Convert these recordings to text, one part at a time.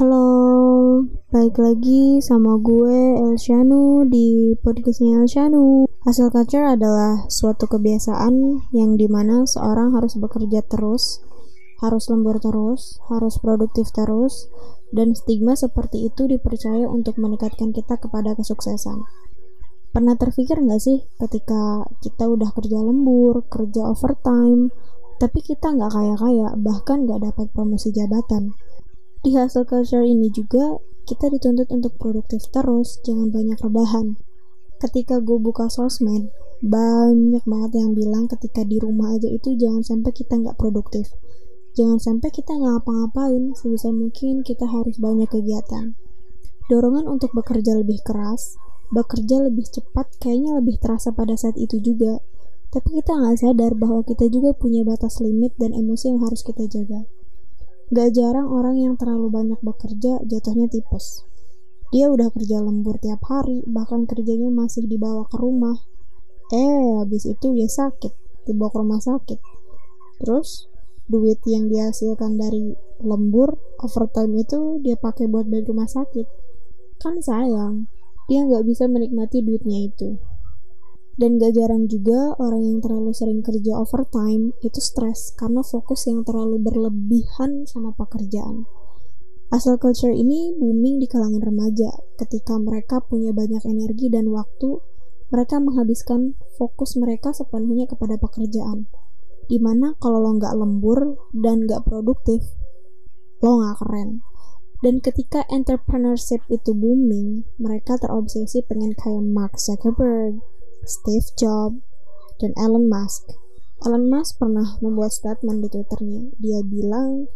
Halo, balik lagi sama gue Elshanu di podcastnya Elshanu. Hasil culture adalah suatu kebiasaan yang di mana seorang harus bekerja terus, harus lembur terus, harus produktif terus, dan stigma seperti itu dipercaya untuk meningkatkan kita kepada kesuksesan. Pernah terpikir nggak sih ketika kita udah kerja lembur, kerja overtime, tapi kita nggak kaya-kaya, bahkan nggak dapat promosi jabatan? Di hasil culture ini juga, kita dituntut untuk produktif terus, jangan banyak rebahan. Ketika gue buka sosmed, banyak banget yang bilang ketika di rumah aja itu jangan sampai kita nggak produktif. Jangan sampai kita nggak ngapa-ngapain, sebisa mungkin kita harus banyak kegiatan. Dorongan untuk bekerja lebih keras, bekerja lebih cepat kayaknya lebih terasa pada saat itu juga. Tapi kita nggak sadar bahwa kita juga punya batas limit dan emosi yang harus kita jaga. Gak jarang orang yang terlalu banyak bekerja jatuhnya tipes. Dia udah kerja lembur tiap hari, bahkan kerjanya masih dibawa ke rumah. Eh, habis itu dia sakit, dibawa ke rumah sakit. Terus, duit yang dihasilkan dari lembur, overtime itu dia pakai buat bayar rumah sakit. Kan sayang, dia nggak bisa menikmati duitnya itu. Dan gak jarang juga orang yang terlalu sering kerja overtime itu stres karena fokus yang terlalu berlebihan sama pekerjaan. Asal culture ini booming di kalangan remaja ketika mereka punya banyak energi dan waktu, mereka menghabiskan fokus mereka sepenuhnya kepada pekerjaan. Di mana kalau lo nggak lembur dan nggak produktif, lo nggak keren. Dan ketika entrepreneurship itu booming, mereka terobsesi pengen kayak Mark Zuckerberg, Steve Jobs, dan Elon Musk. Elon Musk pernah membuat statement di Twitternya. Dia bilang,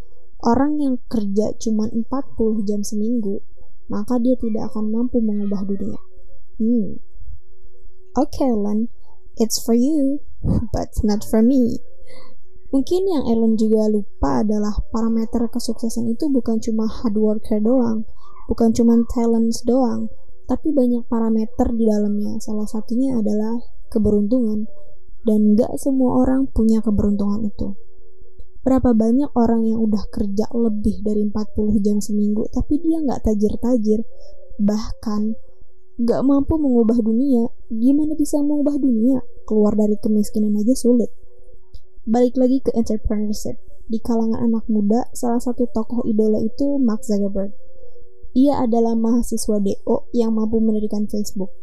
orang yang kerja cuma 40 jam seminggu, maka dia tidak akan mampu mengubah dunia. Hmm. Oke, okay, Elon, it's for you, but not for me. Mungkin yang Elon juga lupa adalah parameter kesuksesan itu bukan cuma hard worker doang, bukan cuma talents doang, tapi banyak parameter di dalamnya. Salah satunya adalah keberuntungan, dan gak semua orang punya keberuntungan itu. Berapa banyak orang yang udah kerja lebih dari 40 jam seminggu, tapi dia gak tajir-tajir, bahkan gak mampu mengubah dunia. Gimana bisa mengubah dunia? Keluar dari kemiskinan aja sulit. Balik lagi ke entrepreneurship. Di kalangan anak muda, salah satu tokoh idola itu Mark Zuckerberg ia adalah mahasiswa DO yang mampu mendirikan Facebook,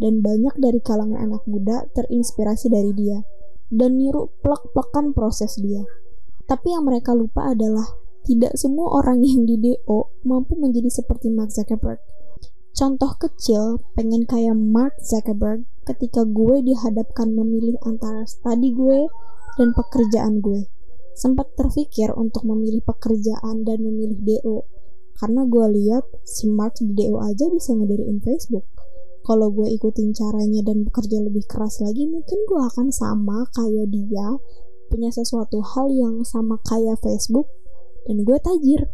dan banyak dari kalangan anak muda terinspirasi dari dia, dan niru plek-plekan proses dia. Tapi yang mereka lupa adalah tidak semua orang yang di DO mampu menjadi seperti Mark Zuckerberg. Contoh kecil pengen kayak Mark Zuckerberg ketika gue dihadapkan memilih antara studi gue dan pekerjaan gue. Sempat terpikir untuk memilih pekerjaan dan memilih DO, karena gue lihat si Mark di DO aja bisa ngediriin Facebook. Kalau gue ikutin caranya dan bekerja lebih keras lagi mungkin gue akan sama kayak dia punya sesuatu hal yang sama kayak Facebook dan gue tajir.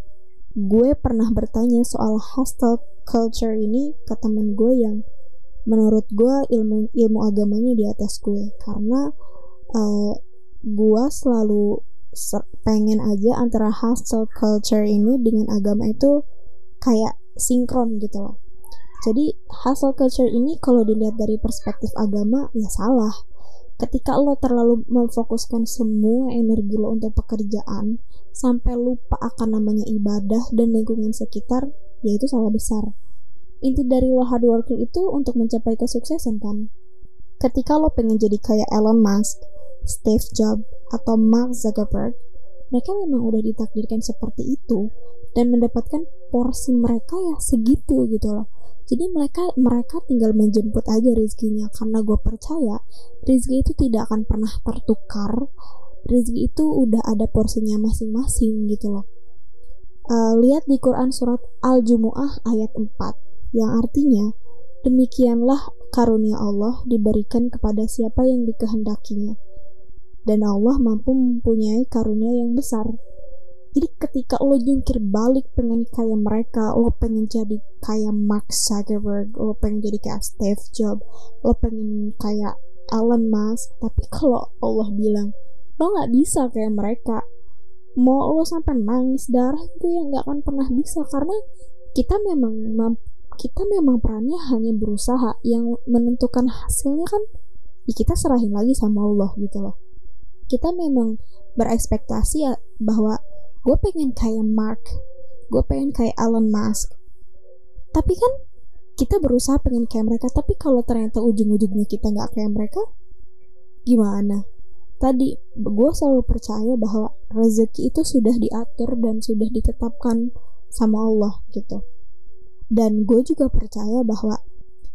Gue pernah bertanya soal hustle culture ini ke temen gue yang menurut gue ilmu ilmu agamanya di atas gue. Karena uh, gue selalu pengen aja antara hustle culture ini dengan agama itu kayak sinkron gitu loh. Jadi hustle culture ini kalau dilihat dari perspektif agama ya salah. Ketika lo terlalu memfokuskan semua energi lo untuk pekerjaan sampai lupa akan namanya ibadah dan lingkungan sekitar, ya itu salah besar. Inti dari lo hard working itu untuk mencapai kesuksesan kan? Ketika lo pengen jadi kayak Elon Musk, Steve Jobs, atau Mark Zuckerberg, mereka memang udah ditakdirkan seperti itu dan mendapatkan porsi mereka ya segitu gitu loh. Jadi mereka mereka tinggal menjemput aja rezekinya karena gue percaya rezeki itu tidak akan pernah tertukar. Rezeki itu udah ada porsinya masing-masing gitu loh. Uh, lihat di Quran surat Al-Jumu'ah ayat 4 yang artinya demikianlah karunia Allah diberikan kepada siapa yang dikehendakinya dan Allah mampu mempunyai karunia yang besar. Jadi ketika lo jungkir balik pengen kayak mereka, lo pengen jadi kayak Mark Zuckerberg, lo pengen jadi kayak Steve Jobs, lo pengen kayak Elon Musk, tapi kalau Allah bilang lo nggak bisa kayak mereka, mau lo sampai nangis darah itu ya nggak akan pernah bisa. Karena kita memang kita memang perannya hanya berusaha. Yang menentukan hasilnya kan ya kita serahin lagi sama Allah gitu loh kita memang berekspektasi ya bahwa gue pengen kayak Mark gue pengen kayak Elon Musk. Tapi kan kita berusaha pengen kayak mereka tapi kalau ternyata ujung-ujungnya kita nggak kayak mereka gimana? Tadi gue selalu percaya bahwa rezeki itu sudah diatur dan sudah ditetapkan sama Allah gitu. Dan gue juga percaya bahwa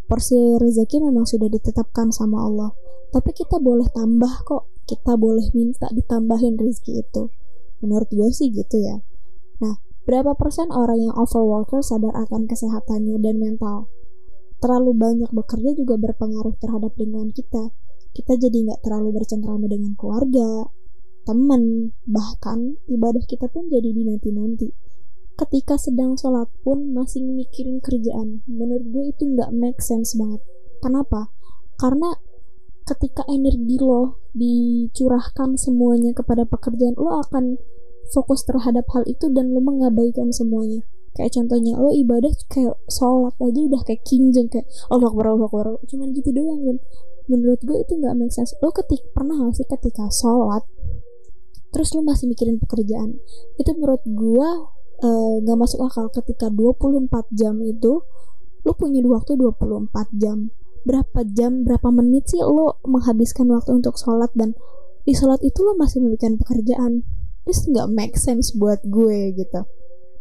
porsi rezeki memang sudah ditetapkan sama Allah. Tapi kita boleh tambah kok kita boleh minta ditambahin rezeki itu menurut gue sih gitu ya nah berapa persen orang yang overworker sadar akan kesehatannya dan mental terlalu banyak bekerja juga berpengaruh terhadap lingkungan kita kita jadi nggak terlalu bercengkrama dengan keluarga, teman, bahkan ibadah kita pun jadi dinanti-nanti. Ketika sedang sholat pun masih mikirin kerjaan. Menurut gue itu nggak make sense banget. Kenapa? Karena ketika energi lo dicurahkan semuanya kepada pekerjaan, lo akan fokus terhadap hal itu dan lo mengabaikan semuanya. Kayak contohnya lo ibadah kayak sholat aja udah kayak kinjeng kayak Allah Akbar Allah Akbar. Cuman gitu doang kan menurut gue itu nggak make sense. Lo ketik pernah gak sih ketika sholat terus lo masih mikirin pekerjaan? Itu menurut gue eh, nggak uh, masuk akal. Ketika 24 jam itu lo punya waktu 24 jam berapa jam berapa menit sih lo menghabiskan waktu untuk sholat? Dan di sholat itu lo masih memikirkan pekerjaan. Itu nggak make sense buat gue gitu.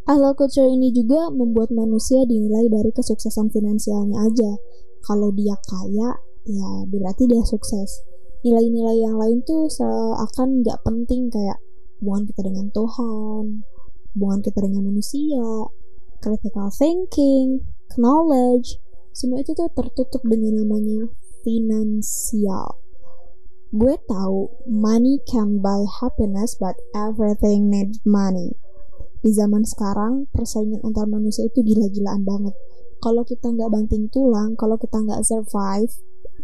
Halal culture ini juga membuat manusia dinilai dari kesuksesan finansialnya aja. Kalau dia kaya, ya berarti dia sukses. Nilai-nilai yang lain tuh seakan nggak penting kayak hubungan kita dengan Tuhan hubungan kita dengan manusia critical thinking knowledge semua itu tuh tertutup dengan namanya finansial. Gue tahu money can buy happiness but everything needs money. Di zaman sekarang persaingan antar manusia itu gila-gilaan banget. Kalau kita nggak banting tulang kalau kita nggak survive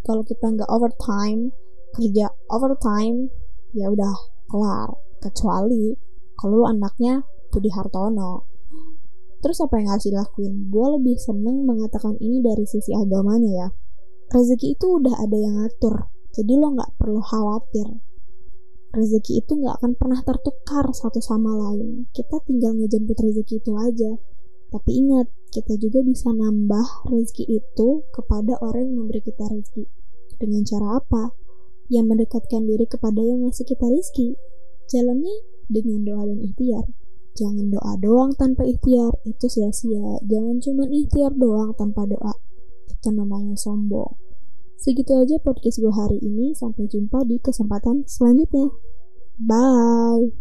kalau kita nggak overtime kerja overtime ya udah kelar. Kecuali kalau lu anaknya Budi Hartono terus apa yang harus dilakuin gue lebih seneng mengatakan ini dari sisi agamanya ya rezeki itu udah ada yang ngatur jadi lo nggak perlu khawatir rezeki itu nggak akan pernah tertukar satu sama lain kita tinggal ngejemput rezeki itu aja tapi ingat, kita juga bisa nambah rezeki itu kepada orang yang memberi kita rezeki. Dengan cara apa? Yang mendekatkan diri kepada yang ngasih kita rezeki. Jalannya dengan doa dan ikhtiar. Jangan doa doang tanpa ikhtiar, itu sia-sia. Jangan cuma ikhtiar doang tanpa doa. Itu namanya sombong. Segitu aja podcast gue hari ini. Sampai jumpa di kesempatan selanjutnya. Bye.